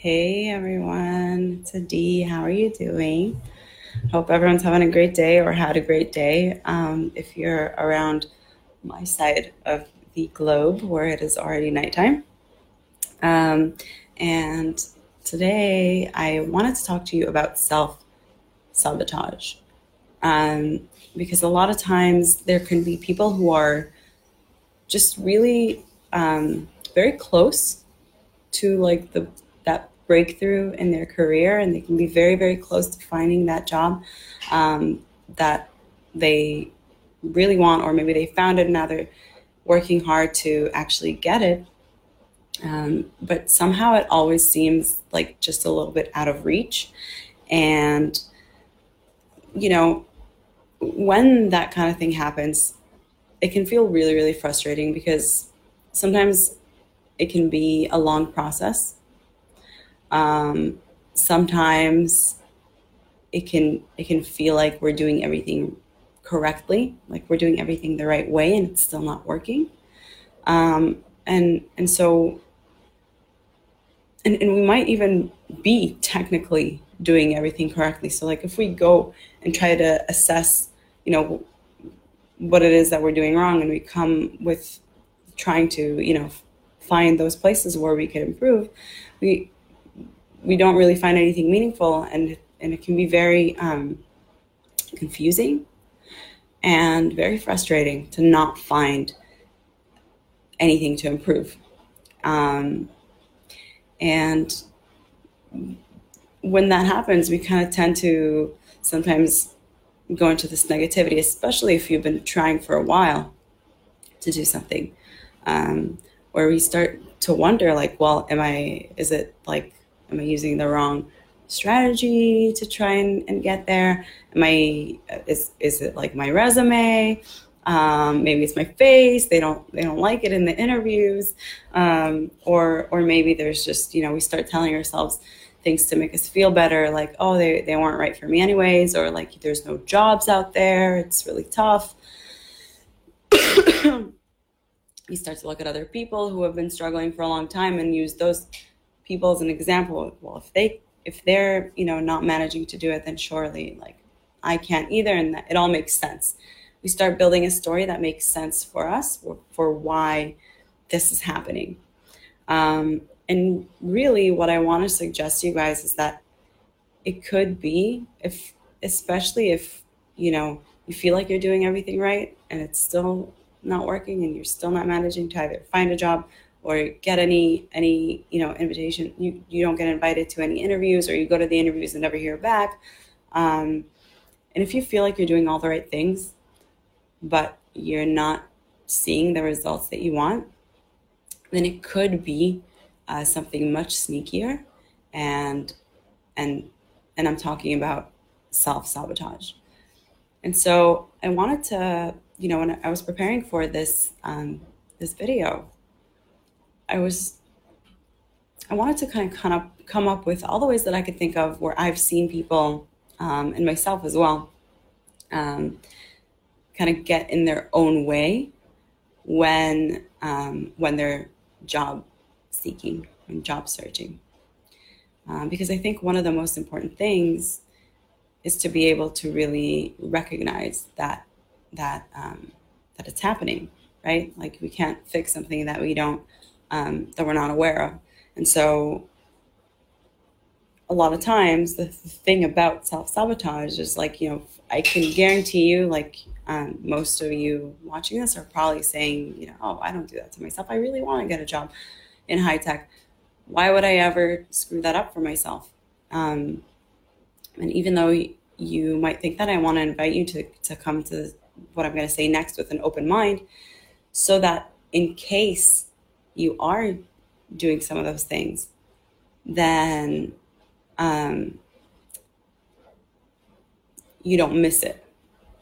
Hey everyone, it's Adi. How are you doing? Hope everyone's having a great day or had a great day. Um, if you're around my side of the globe where it is already nighttime. Um, and today I wanted to talk to you about self sabotage. Um, because a lot of times there can be people who are just really um, very close to like the breakthrough in their career and they can be very very close to finding that job um, that they really want or maybe they found it and now they're working hard to actually get it. Um, but somehow it always seems like just a little bit out of reach. And you know when that kind of thing happens it can feel really really frustrating because sometimes it can be a long process um, sometimes it can it can feel like we're doing everything correctly, like we're doing everything the right way, and it's still not working. Um, and and so and, and we might even be technically doing everything correctly. So like if we go and try to assess, you know, what it is that we're doing wrong, and we come with trying to, you know, find those places where we can improve, we we don't really find anything meaningful and and it can be very um, confusing and very frustrating to not find anything to improve. Um, and when that happens we kind of tend to sometimes go into this negativity especially if you've been trying for a while to do something um, where we start to wonder like well am i is it like Am I using the wrong strategy to try and, and get there? Am I is is it like my resume? Um, maybe it's my face. They don't they don't like it in the interviews, um, or or maybe there's just you know we start telling ourselves things to make us feel better, like oh they they weren't right for me anyways, or like there's no jobs out there. It's really tough. you start to look at other people who have been struggling for a long time and use those people as an example well if they if they're you know not managing to do it then surely like i can't either and that, it all makes sense. We start building a story that makes sense for us for, for why this is happening. Um, and really what i want to suggest to you guys is that it could be if especially if you know you feel like you're doing everything right and it's still not working and you're still not managing to either find a job or get any any you know invitation. You you don't get invited to any interviews or you go to the interviews and never hear back. Um, and if you feel like you're doing all the right things but you're not seeing the results that you want then it could be uh, something much sneakier and and and i'm talking about self-sabotage. And so i wanted to you know when i was preparing for this um, this video I was I wanted to kind of kind of come up with all the ways that I could think of where I've seen people um, and myself as well um, kind of get in their own way when um, when they're job seeking and job searching. Um, because I think one of the most important things is to be able to really recognize that that um, that it's happening, right? Like we can't fix something that we don't um, that we're not aware of. And so, a lot of times, the thing about self sabotage is like, you know, I can guarantee you, like, um, most of you watching this are probably saying, you know, oh, I don't do that to myself. I really want to get a job in high tech. Why would I ever screw that up for myself? Um, and even though you might think that, I want to invite you to, to come to what I'm going to say next with an open mind so that in case you are doing some of those things, then um, you don't miss it,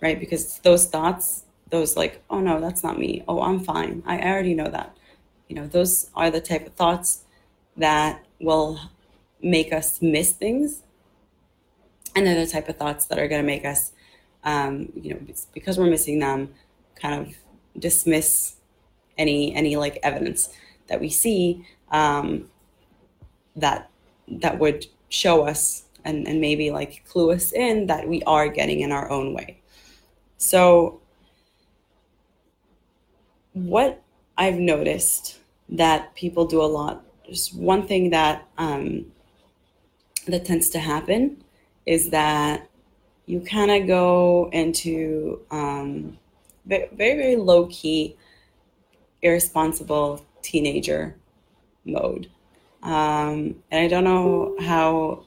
right? Because those thoughts, those like, oh no, that's not me. Oh, I'm fine. I already know that. You know, those are the type of thoughts that will make us miss things. And they're the type of thoughts that are going to make us, um, you know, because we're missing them, kind of dismiss any any like evidence that we see um, that that would show us and, and maybe like clue us in that we are getting in our own way. So, what I've noticed that people do a lot, just one thing that um, that tends to happen is that you kind of go into um, very, very low key, irresponsible teenager mode. Um, and I don't know how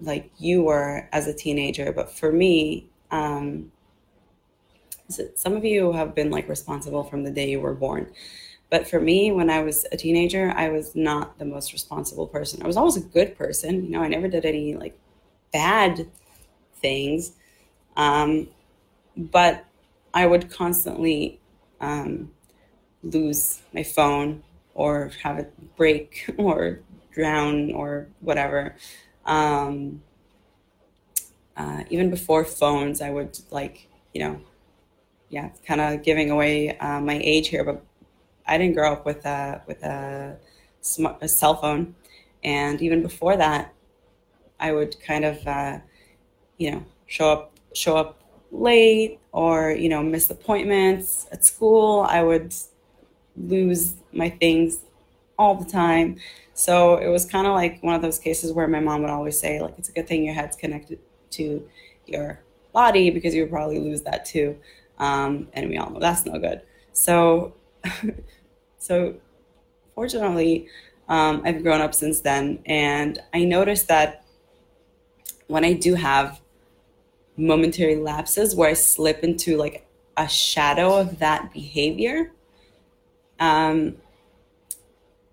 like you were as a teenager, but for me, um, some of you have been like responsible from the day you were born. But for me, when I was a teenager, I was not the most responsible person. I was always a good person. You know, I never did any like bad things. Um, but I would constantly um, lose my phone or have it break or drown or whatever. Um, uh, even before phones, I would like, you know, yeah, kind of giving away uh, my age here, but I didn't grow up with a with a, a cell phone, and even before that, I would kind of, uh, you know, show up show up late or you know miss appointments at school. I would lose my things all the time. So it was kind of like one of those cases where my mom would always say, like, it's a good thing your head's connected to your body because you would probably lose that too. Um, and we all know that's no good. So, so fortunately, um, I've grown up since then, and I noticed that when I do have momentary lapses where I slip into like a shadow of that behavior, um,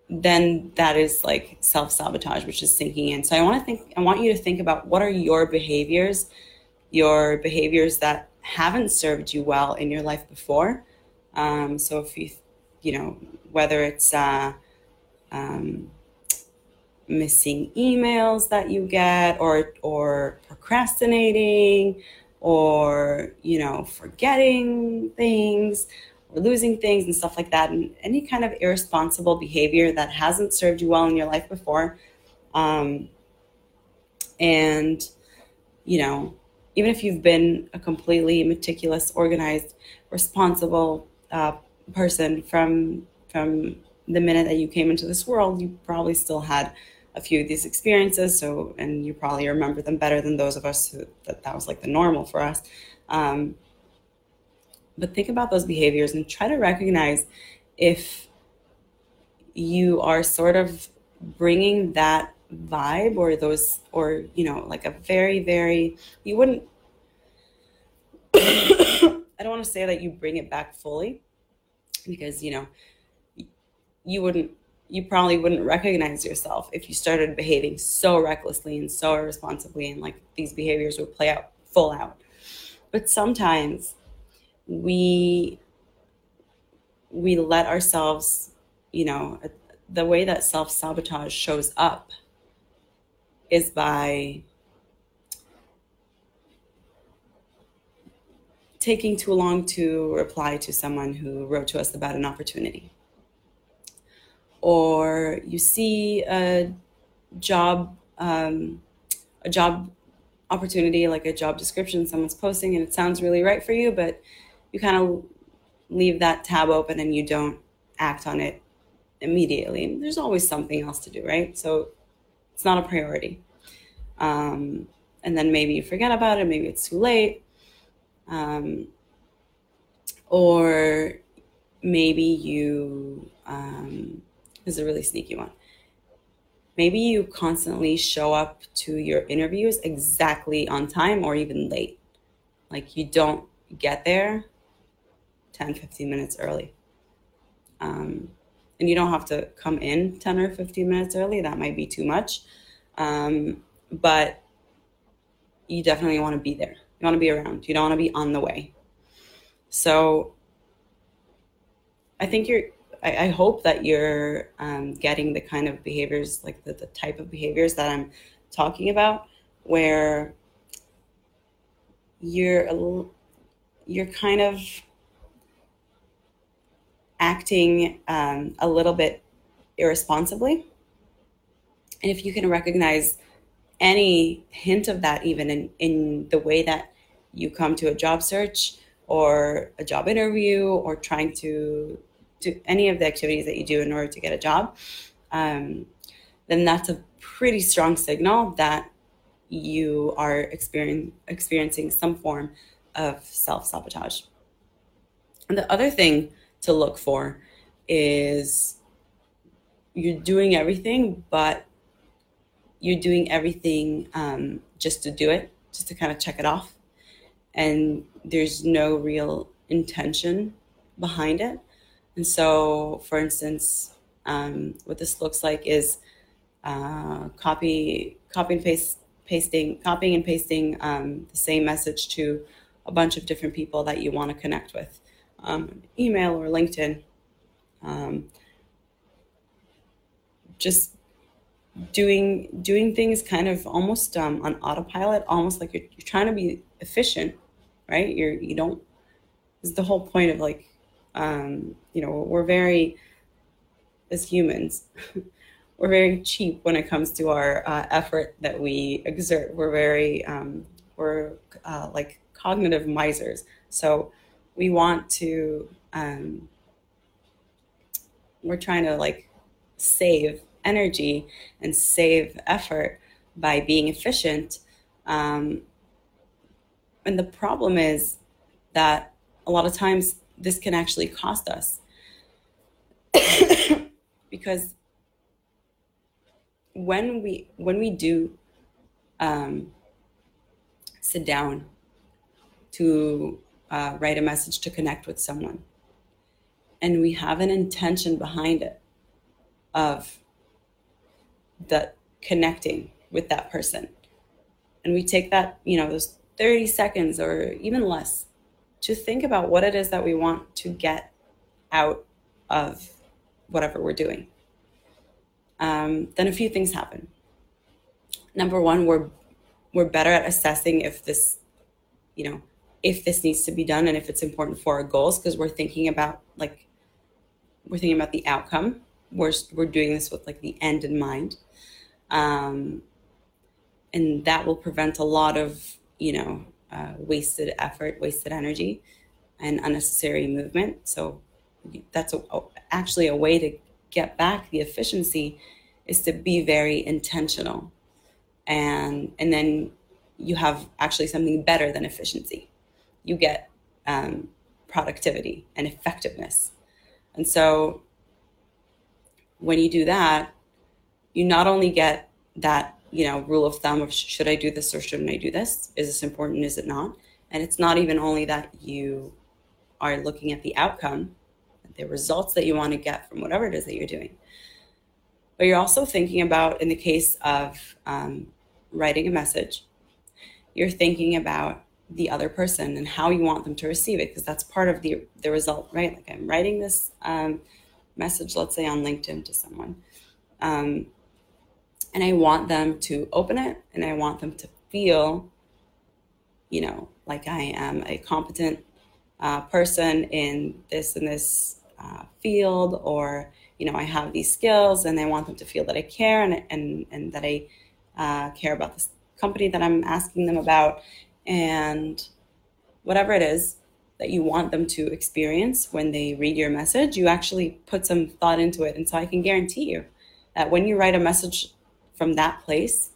then that is like self sabotage, which is sinking in. So I want to think, I want you to think about what are your behaviors, your behaviors that haven't served you well in your life before. Um, so if you, you know, whether it's uh, um, missing emails that you get, or or procrastinating, or you know, forgetting things, or losing things and stuff like that, and any kind of irresponsible behavior that hasn't served you well in your life before. Um, and, you know, even if you've been a completely meticulous, organized, responsible uh, person from from the minute that you came into this world, you probably still had a few of these experiences. So, and you probably remember them better than those of us who that that was like the normal for us. Um, but think about those behaviors and try to recognize if you are sort of bringing that vibe or those or you know like a very very you wouldn't i don't want to say that you bring it back fully because you know you wouldn't you probably wouldn't recognize yourself if you started behaving so recklessly and so irresponsibly and like these behaviors would play out full out. But sometimes we we let ourselves you know the way that self-sabotage shows up is by taking too long to reply to someone who wrote to us about an opportunity. Or you see a job um, a job opportunity like a job description someone's posting and it sounds really right for you but you kind of leave that tab open and you don't act on it immediately. There's always something else to do, right? So it's not a priority. Um, and then maybe you forget about it, maybe it's too late. Um, or maybe you, um, this is a really sneaky one. Maybe you constantly show up to your interviews exactly on time or even late. Like you don't get there 10, 15 minutes early. Um, and you don't have to come in 10 or 15 minutes early. That might be too much. Um, but you definitely want to be there. You want to be around. You don't want to be on the way. So I think you're, I, I hope that you're um, getting the kind of behaviors, like the, the type of behaviors that I'm talking about, where you're, you're kind of acting um, a little bit irresponsibly. And if you can recognize any hint of that even in, in the way that you come to a job search or a job interview or trying to do any of the activities that you do in order to get a job um, then that's a pretty strong signal that you are experience, experiencing some form of self-sabotage. And the other thing to look for is you're doing everything but you're doing everything um, just to do it, just to kind of check it off. And there's no real intention behind it. And so, for instance, um, what this looks like is uh, copy, copy and paste, pasting, copying and pasting um, the same message to a bunch of different people that you want to connect with, um, email or LinkedIn. Um, just doing doing things kind of almost um, on autopilot, almost like you're, you're trying to be efficient, right? You're you don't. Is the whole point of like, um, you know, we're very as humans. we're very cheap when it comes to our uh, effort that we exert. We're very um, we're uh, like cognitive misers. So we want to um, we're trying to like save energy and save effort by being efficient. Um, and the problem is that a lot of times this can actually cost us because when we when we do um, sit down to uh, write a message to connect with someone and we have an intention behind it of that connecting with that person. And we take that, you know, those 30 seconds or even less to think about what it is that we want to get out of whatever we're doing. Um, then a few things happen. Number one, we're we're better at assessing if this, you know, if this needs to be done and if it's important for our goals because we're thinking about like we're thinking about the outcome. We're we're doing this with like the end in mind. Um, and that will prevent a lot of you know uh, wasted effort wasted energy and unnecessary movement. So that's a, actually a way to get back the efficiency is to be very intentional. And and then you have actually something better than efficiency you get um, productivity and effectiveness and so when you do that you not only get that you know rule of thumb of should I do this or shouldn't I do this? Is this important? Is it not? And it's not even only that you are looking at the outcome, the results that you want to get from whatever it is that you're doing, but you're also thinking about in the case of um, writing a message, you're thinking about the other person and how you want them to receive it because that's part of the the result, right? Like I'm writing this um, message, let's say on LinkedIn to someone. Um, and I want them to open it and I want them to feel, you know, like I am a competent uh, person in this and this uh, field, or you know, I have these skills, and I want them to feel that I care and and and that I uh, care about this company that I'm asking them about, and whatever it is that you want them to experience when they read your message, you actually put some thought into it, and so I can guarantee you that when you write a message from that place,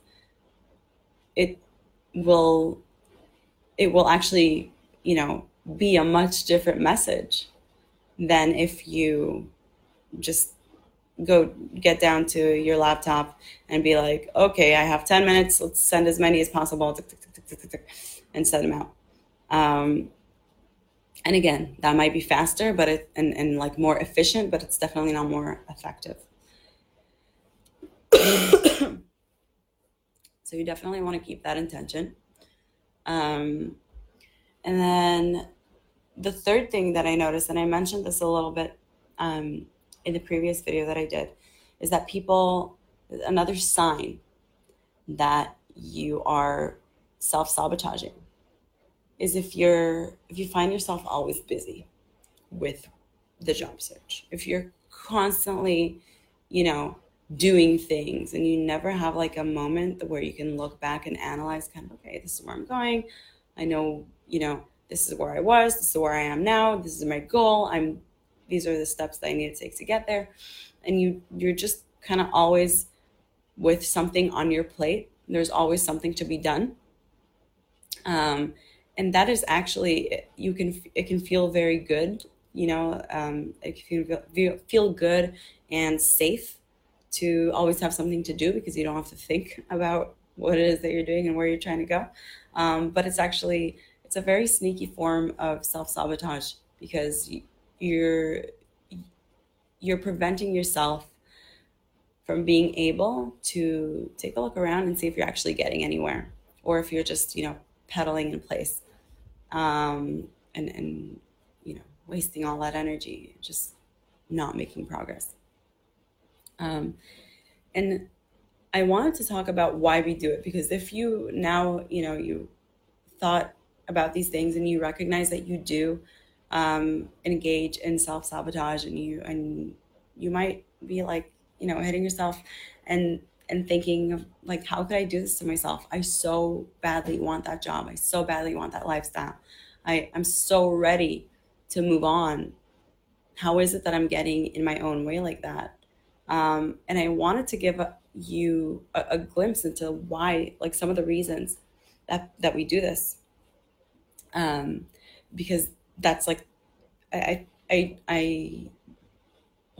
it will it will actually, you know, be a much different message than if you just go get down to your laptop and be like, okay, I have 10 minutes, let's send as many as possible and set them out. Um, and again, that might be faster, but it, and, and like more efficient, but it's definitely not more effective. so you definitely want to keep that intention. Um, and then the third thing that I noticed, and I mentioned this a little bit um, in the previous video that I did, is that people, another sign that you are self sabotaging is if you're if you find yourself always busy with the job search. If you're constantly you know doing things and you never have like a moment where you can look back and analyze kind of okay this is where i'm going. I know you know this is where i was this is where i am now this is my goal i'm these are the steps that i need to take to get there. And you you're just kind of always with something on your plate. There's always something to be done. Um, and that is actually you can it can feel very good you know um, it can feel, feel good and safe to always have something to do because you don't have to think about what it is that you're doing and where you're trying to go. Um, but it's actually it's a very sneaky form of self sabotage because you're you're preventing yourself from being able to take a look around and see if you're actually getting anywhere or if you're just you know pedaling in place um, and and you know wasting all that energy just not making progress. Um, and I wanted to talk about why we do it because if you now, you know, you thought about these things and you recognize that you do um, engage in self sabotage and you and you might be like, you know, hitting yourself and and thinking of like, how could I do this to myself? I so badly want that job. I so badly want that lifestyle. I, I'm so ready to move on. How is it that I'm getting in my own way like that? Um, and I wanted to give you a, a, glimpse into why, like some of the reasons that, that we do this. Um, because that's like, I, I, I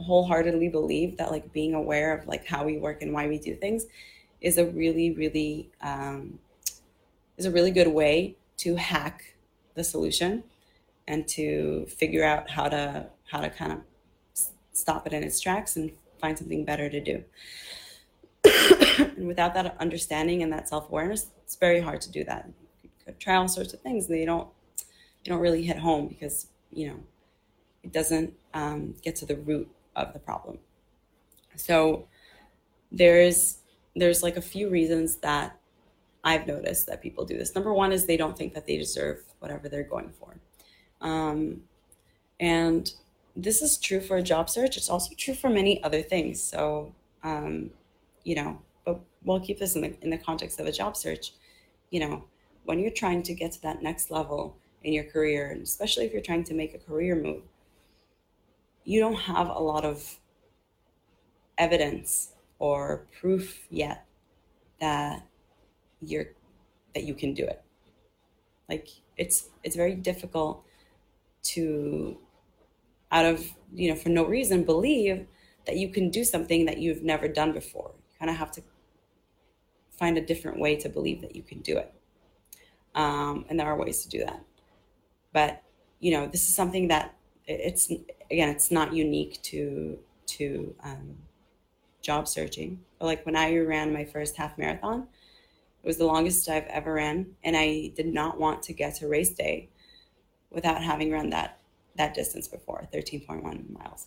wholeheartedly believe that like being aware of like how we work and why we do things is a really, really, um, is a really good way to hack the solution and to figure out how to, how to kind of stop it in its tracks and find something better to do. and without that understanding and that self awareness, it's very hard to do that. You could try all sorts of things, and they don't they don't really hit home because you know it doesn't um, get to the root of the problem. So there's there's like a few reasons that I've noticed that people do this. Number one is they don't think that they deserve whatever they're going for. Um, and this is true for a job search. It's also true for many other things. So, um, you know, but we'll keep this in the in the context of a job search. You know, when you're trying to get to that next level in your career, and especially if you're trying to make a career move, you don't have a lot of evidence or proof yet that you're that you can do it. Like it's it's very difficult to out of you know for no reason believe that you can do something that you've never done before. You kind of have to find a different way to believe that you can do it. Um, and there are ways to do that. But you know this is something that it's again it's not unique to to um, job searching but like when i ran my first half marathon it was the longest i've ever ran and i did not want to get to race day without having run that that distance before, 13.1 miles.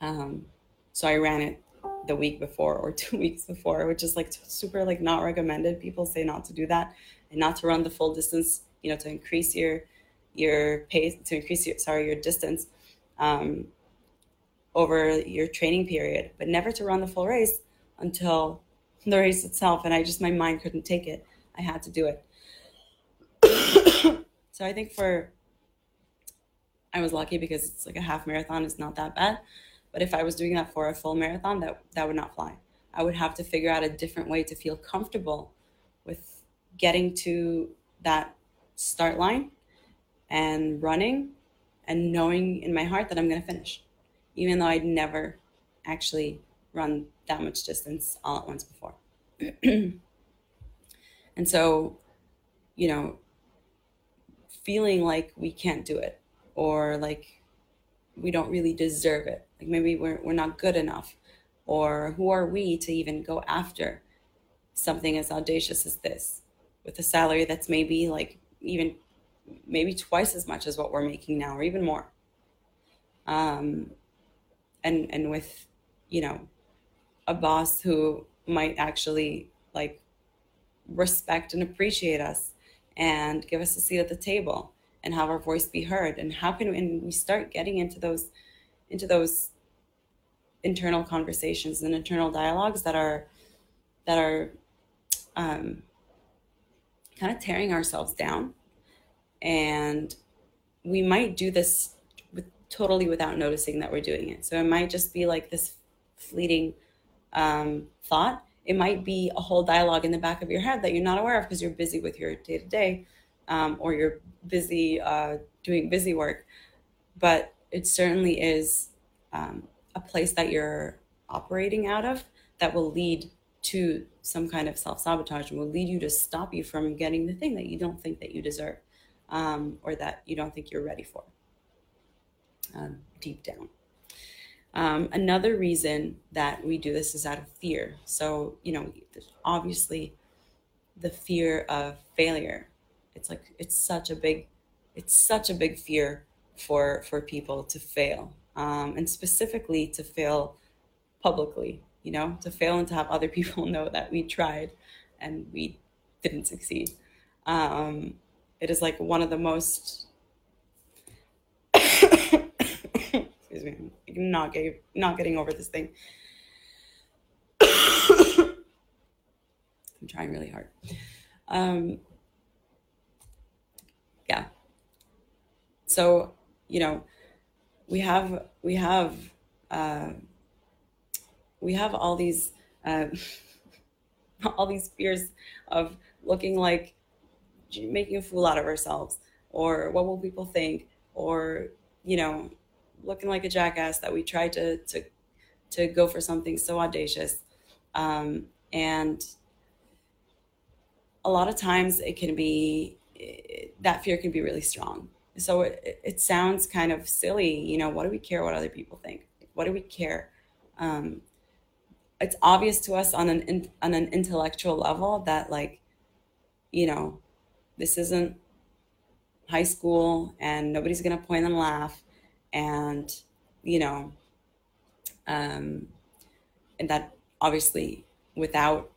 Um, so I ran it the week before or two weeks before, which is like super like not recommended. People say not to do that and not to run the full distance, you know, to increase your your pace, to increase your sorry, your distance um, over your training period, but never to run the full race until the race itself. And I just my mind couldn't take it. I had to do it. so I think for I was lucky because it's like a half marathon is not that bad. But if I was doing that for a full marathon, that that would not fly. I would have to figure out a different way to feel comfortable with getting to that start line and running and knowing in my heart that I'm going to finish, even though I'd never actually run that much distance all at once before. and so, you know, feeling like we can't do it or like we don't really deserve it like maybe we're, we're not good enough or who are we to even go after something as audacious as this with a salary that's maybe like even maybe twice as much as what we're making now or even more. Um and and with you know a boss who might actually like respect and appreciate us and give us a seat at the table and have our voice be heard and how can we, and we start getting into those into those internal conversations and internal dialogues that are that are um, kind of tearing ourselves down and we might do this with totally without noticing that we're doing it. So it might just be like this fleeting um, thought. It might be a whole dialogue in the back of your head that you're not aware of because you're busy with your day to day or you're busy uh, doing busy work. But it certainly is um, a place that you're operating out of that will lead to some kind of self-sabotage and will lead you to stop you from getting the thing that you don't think that you deserve um, or that you don't think you're ready for um, deep down. Um, another reason that we do this is out of fear. So you know obviously the fear of failure it's like it's such a big it's such a big fear for for people to fail um, and specifically to fail publicly you know to fail and to have other people know that we tried and we didn't succeed. Um, it is like one of the most excuse me. I'm not getting not getting over this thing. I'm trying really hard. Um, yeah. So you know we have we have uh, we have all these uh, all these fears of looking like making a fool out of ourselves or what will people think or you know looking like a jackass that we try to to to go for something so audacious. Um, and a lot of times it can be that fear can be really strong. So it, it sounds kind of silly you know what do we care what other people think? What do we care? Um, it's obvious to us on an on an intellectual level that like you know this isn't high school and nobody's gonna point and laugh. And you know um and that obviously without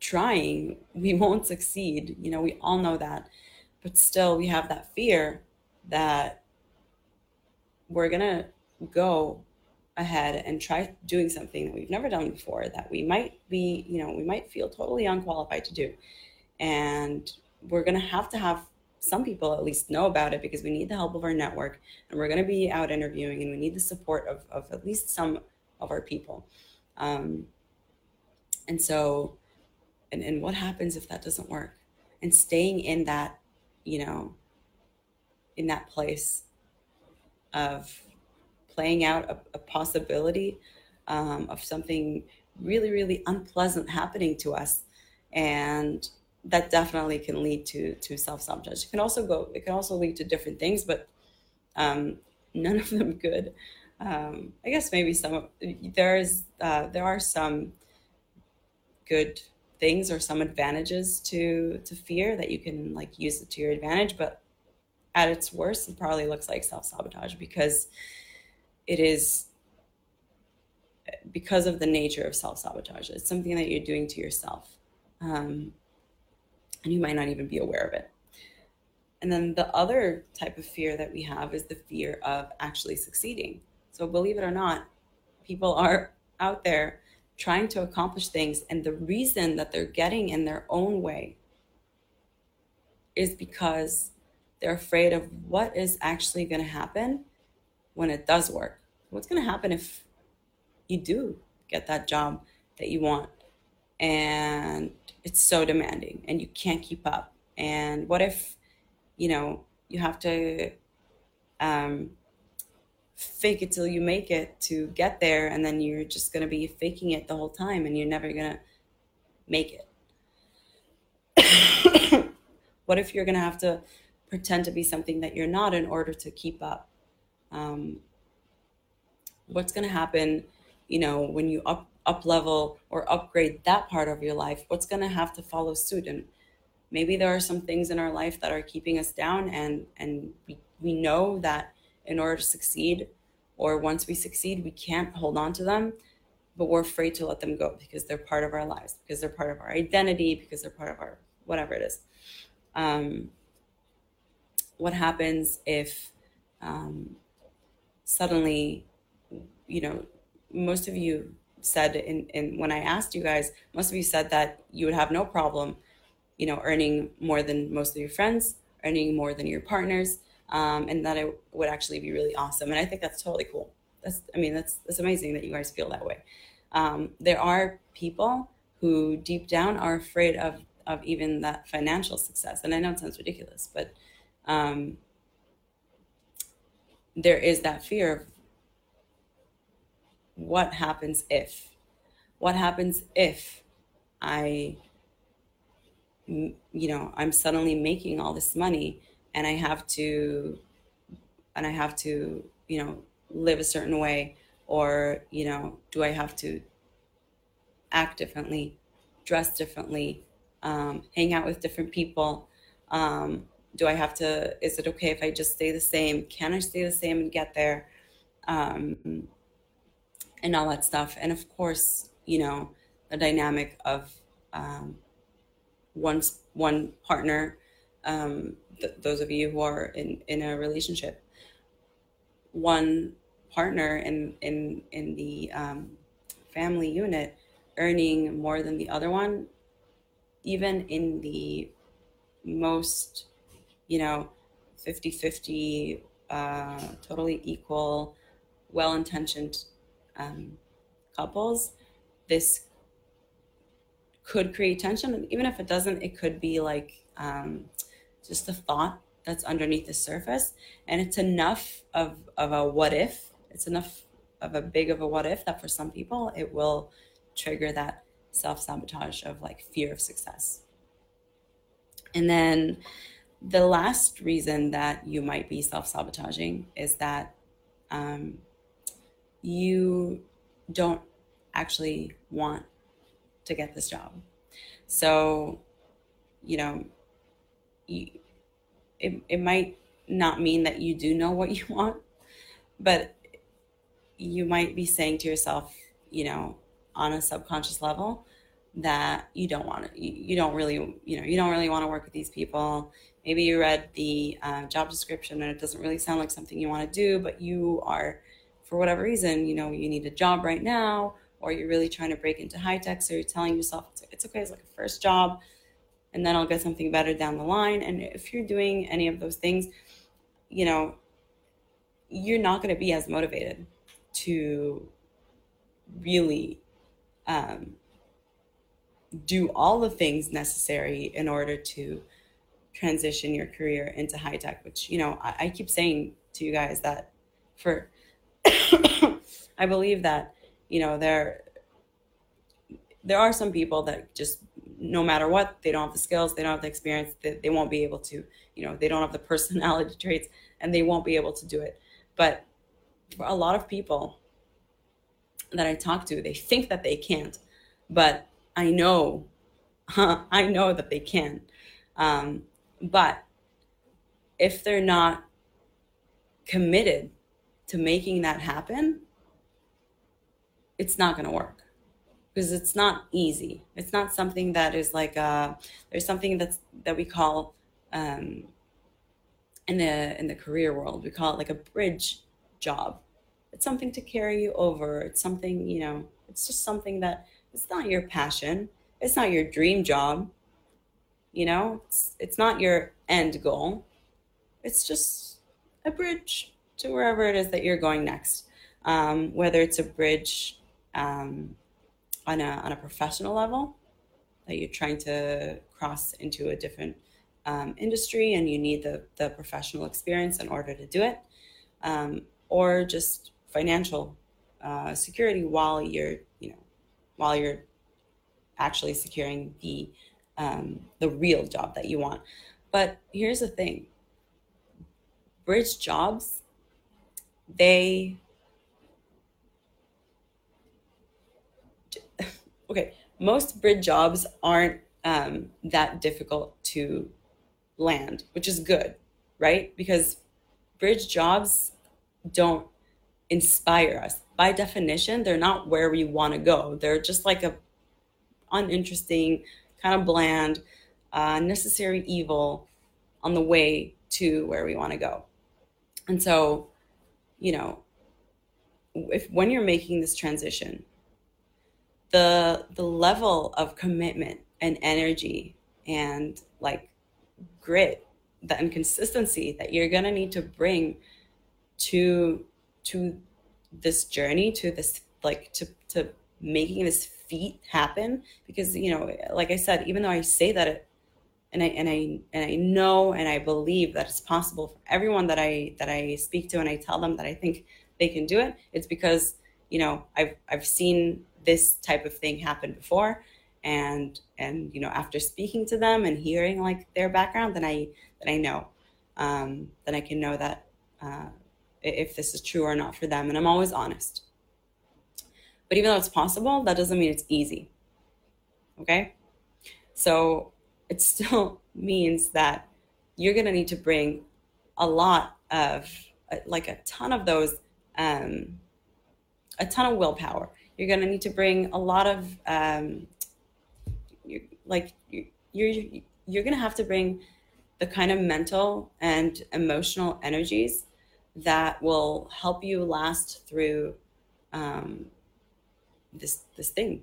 trying we won't succeed. You know we all know that. But still we have that fear that we're going to go ahead and try doing something that we've never done before that we might be, you know, we might feel totally unqualified to do. And we're going to have to have some people at least know about it because we need the help of our network and we're going to be out interviewing and we need the support of, of at least some of our people. Um, and so, and, and what happens if that doesn't work? And staying in that, you know, in that place of playing out a, a possibility um, of something really, really unpleasant happening to us. And that definitely can lead to to self-sabotage. It can also go, it can also lead to different things, but um, none of them good. Um, I guess maybe some there's uh, there are some good things or some advantages to to fear that you can like use it to your advantage, but at its worst, it probably looks like self sabotage because it is because of the nature of self sabotage. It's something that you're doing to yourself, um, and you might not even be aware of it. And then the other type of fear that we have is the fear of actually succeeding. So, believe it or not, people are out there trying to accomplish things, and the reason that they're getting in their own way is because they're afraid of what is actually going to happen when it does work. What's going to happen if you do get that job that you want and it's so demanding and you can't keep up? And what if, you know, you have to um, fake it till you make it to get there and then you're just going to be faking it the whole time and you're never going to make it? what if you're going to have to pretend to be something that you're not in order to keep up. Um, what's going to happen, you know, when you up up level or upgrade that part of your life? What's going to have to follow suit? And maybe there are some things in our life that are keeping us down, and and we we know that in order to succeed, or once we succeed, we can't hold on to them but we're afraid to let them go because they're part of our lives, because they're part of our identity, because they're part of our whatever it is. Um, what happens if um, suddenly, you know, most of you said in, in when I asked you guys, most of you said that you would have no problem, you know, earning more than most of your friends, earning more than your partners, um, and that it would actually be really awesome. And I think that's totally cool. That's, I mean, that's that's amazing that you guys feel that way. Um, there are people who deep down are afraid of of even that financial success. And I know it sounds ridiculous, but um, there is that fear of what happens if? What happens if i you know i'm suddenly making all this money and i have to and i have to you know live a certain way? Or you know do i have to act differently dress differently um, hang out with different people? Um, do i have to is it okay if i just stay the same? Can i stay the same and get there? Um, and all that stuff. And of course, you know, the dynamic of um, one one partner. Um, th- those of you who are in in a relationship, one partner in in in the um, family unit earning more than the other one, even in the most, you know, 50 50, uh, totally equal, well intentioned um, couples, this could create tension. And even if it doesn't, it could be like um, just a thought that's underneath the surface. And it's enough of, of a what if, it's enough of a big of a what if that for some people it will trigger that self sabotage of like fear of success. And then the last reason that you might be self sabotaging is that um, you don't actually want to get this job. So, you know, you, it, it might not mean that you do know what you want, but you might be saying to yourself, you know, on a subconscious level, that you don't want to, you, don't really, you know, you don't really want to work with these people. Maybe you read the uh, job description and it doesn't really sound like something you want to do, but you are for whatever reason, you know, you need a job right now, or you're really trying to break into high tech, so you're telling yourself it's, it's okay, it's like a first job, and then I'll get something better down the line. And if you're doing any of those things, you know, you're not going to be as motivated to really um, do all the things necessary in order to transition your career into high tech which you know I, I, keep saying to you guys that for I believe that you know there there are some people that just no matter what they don't have the skills they don't have the experience they, they won't be able to you know they don't have the personality traits and they won't be able to do it. But for a lot of people that i talk to they think that they can't but i know i know that they can. Um, but if they're not committed to making that happen, it's not going to work because it's not easy. It's not something that is like uh, there's something that's that we call um, in the in the career world we call it like a bridge job. It's something to carry you over. It's something you know. It's just something that it's not your passion. It's not your dream job. You know, it's it's not your end goal. It's just a bridge to wherever it is that you're going next. Um, whether it's a bridge um, on a on a professional level that you're trying to cross into a different um, industry and you need the the professional experience in order to do it, um, or just financial uh, security while you're you know while you're actually securing the um, the real job that you want. But here's the thing: bridge jobs they okay most bridge jobs aren't um, that difficult to land which is good right? Because bridge jobs don't inspire us. By definition they're not where we want to go. They're just like a uninteresting kind of bland uh, necessary evil on the way to where we want to go. And so you know, if when you're making this transition, the the level of commitment and energy and like grit the inconsistency that you're gonna need to bring to to this journey to this like to to making this feat happen because you know like i said even though i say that it and i and i and i know and i believe that it's possible for everyone that i that i speak to and i tell them that i think they can do it. It's because you know i've i've seen this type of thing happen before. And and you know after speaking to them and hearing like their background then i then i know. Um, then i can know that uh, if this is true or not for them. And i'm always honest. But even though it's possible that doesn't mean it's easy. Okay? So it still means that you're going to need to bring a lot of like a ton of those um, a ton of willpower you're going to need to bring a lot of um, you're, like you're you're, you're going to have to bring the kind of mental and emotional energies that will help you last through um, this this thing,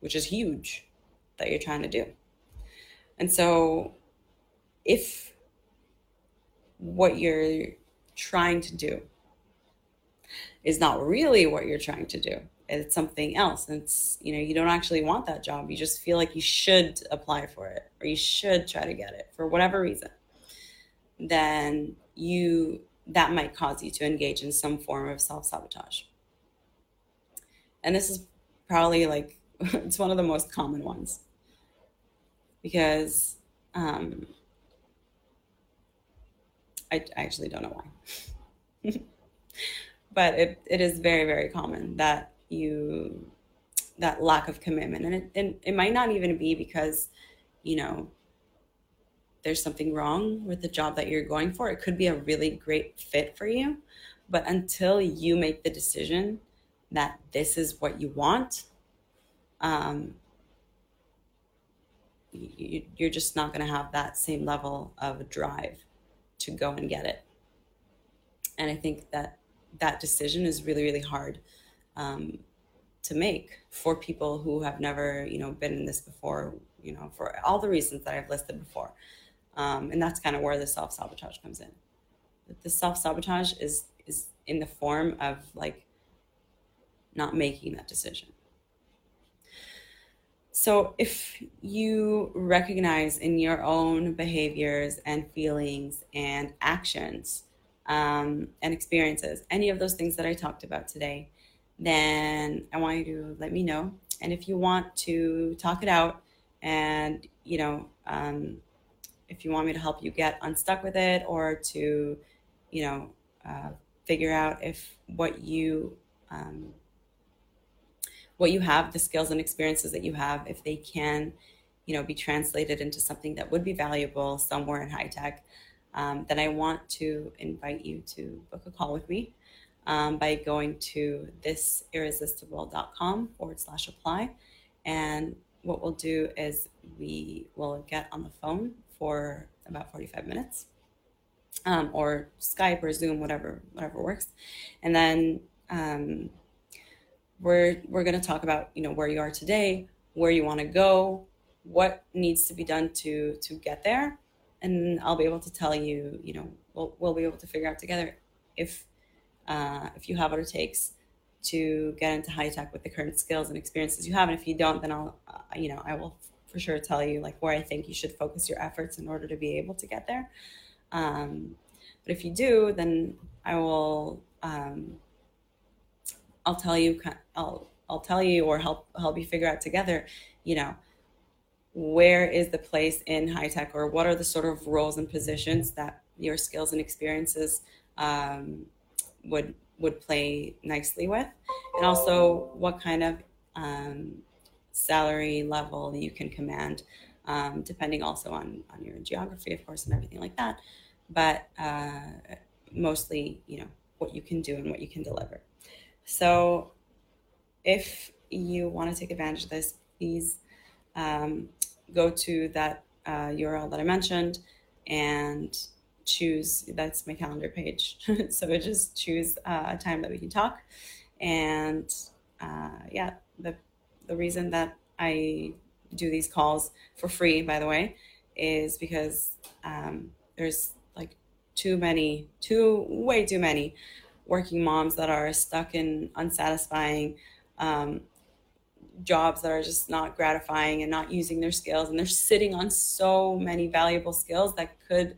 which is huge that you're trying to do. And so, if what you're trying to do is not really what you're trying to do, it's something else. And it's, you know, you don't actually want that job. You just feel like you should apply for it or you should try to get it for whatever reason. Then you that might cause you to engage in some form of self sabotage. And this is probably like, it's one of the most common ones because um, I, I actually don't know why. but it, it is very, very common that you, that lack of commitment. And it, and it might not even be because, you know, there's something wrong with the job that you're going for. It could be a really great fit for you. But until you make the decision that this is what you want, um, you, you're just not going to have that same level of drive to go and get it. And I think that that decision is really, really hard um, to make for people who have never, you know, been in this before, you know, for all the reasons that I've listed before. Um, and that's kind of where the self sabotage comes in. The self sabotage is is in the form of like not making that decision. So if you recognize in your own behaviors and feelings and actions um, and experiences any of those things that I talked about today, then I want you to let me know. And if you want to talk it out and you know um, if you want me to help you get unstuck with it or to, you know, uh, figure out if what you um, what you have, the skills and experiences that you have, if they can, you know, be translated into something that would be valuable somewhere in high tech, um, then I want to invite you to book a call with me um, by going to thisirresistible.com forward slash apply. And what we'll do is we will get on the phone for about 45 minutes um, or Skype or Zoom, whatever, whatever works. And then um, we're, we're going to talk about, you know, where you are today, where you want to go, what needs to be done to, to get there. And I'll be able to tell you, you know, we'll, we'll be able to figure out together if, uh, if you have what it takes to get into high tech with the current skills and experiences you have. And if you don't, then I'll, uh, you know, I will for sure tell you like where I think you should focus your efforts in order to be able to get there. Um, but if you do, then I will. Um, I'll tell you. I'll I'll tell you or help help you figure out together. You know, where is the place in high tech, or what are the sort of roles and positions that your skills and experiences um, would would play nicely with, and also what kind of um, salary level you can command, um, depending also on, on your geography, of course, and everything like that. But uh, mostly, you know, what you can do and what you can deliver. So if you want to take advantage of this, please um, go to that uh, URL that I mentioned and choose that's my calendar page. so just choose uh, a time that we can talk And uh, yeah, the the reason that I do these calls for free, by the way, is because um, there's like too many, too way too many working moms that are stuck in unsatisfying um, jobs that are just not gratifying and not using their skills, and they're sitting on so many valuable skills that could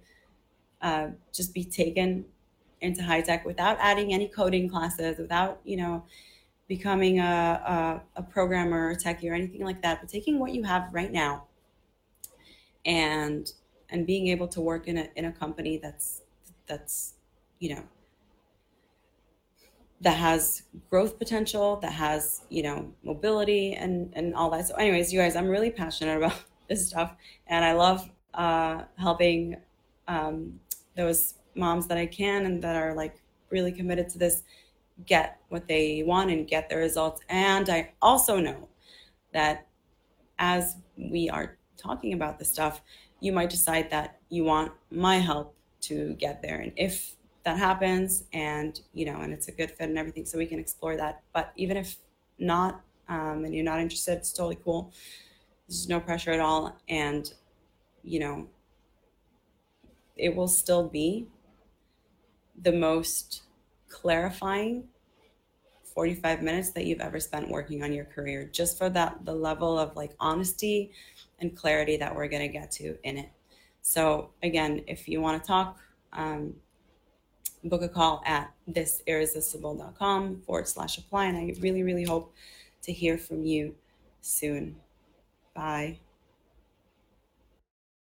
uh, just be taken into high tech without adding any coding classes, without you know becoming a, a, a programmer or techie or anything like that, but taking what you have right now and and being able to work in a in a company that's that's you know that has growth potential that has you know mobility and and all that so anyways you guys i'm really passionate about this stuff and i love uh, helping um, those moms that i can and that are like really committed to this get what they want and get the results. And I also know that as we are talking about this stuff, you might decide that you want my help to get there. And if that happens and, you know, and it's a good fit and everything, so we can explore that. But even if not, um, and you're not interested, it's totally cool. There's no pressure at all. And, you know, it will still be the most clarifying 45 minutes that you've ever spent working on your career just for that the level of like honesty and clarity that we're going to get to in it so again if you want to talk um, book a call at thisirresistible.com forward slash apply and i really really hope to hear from you soon. Bye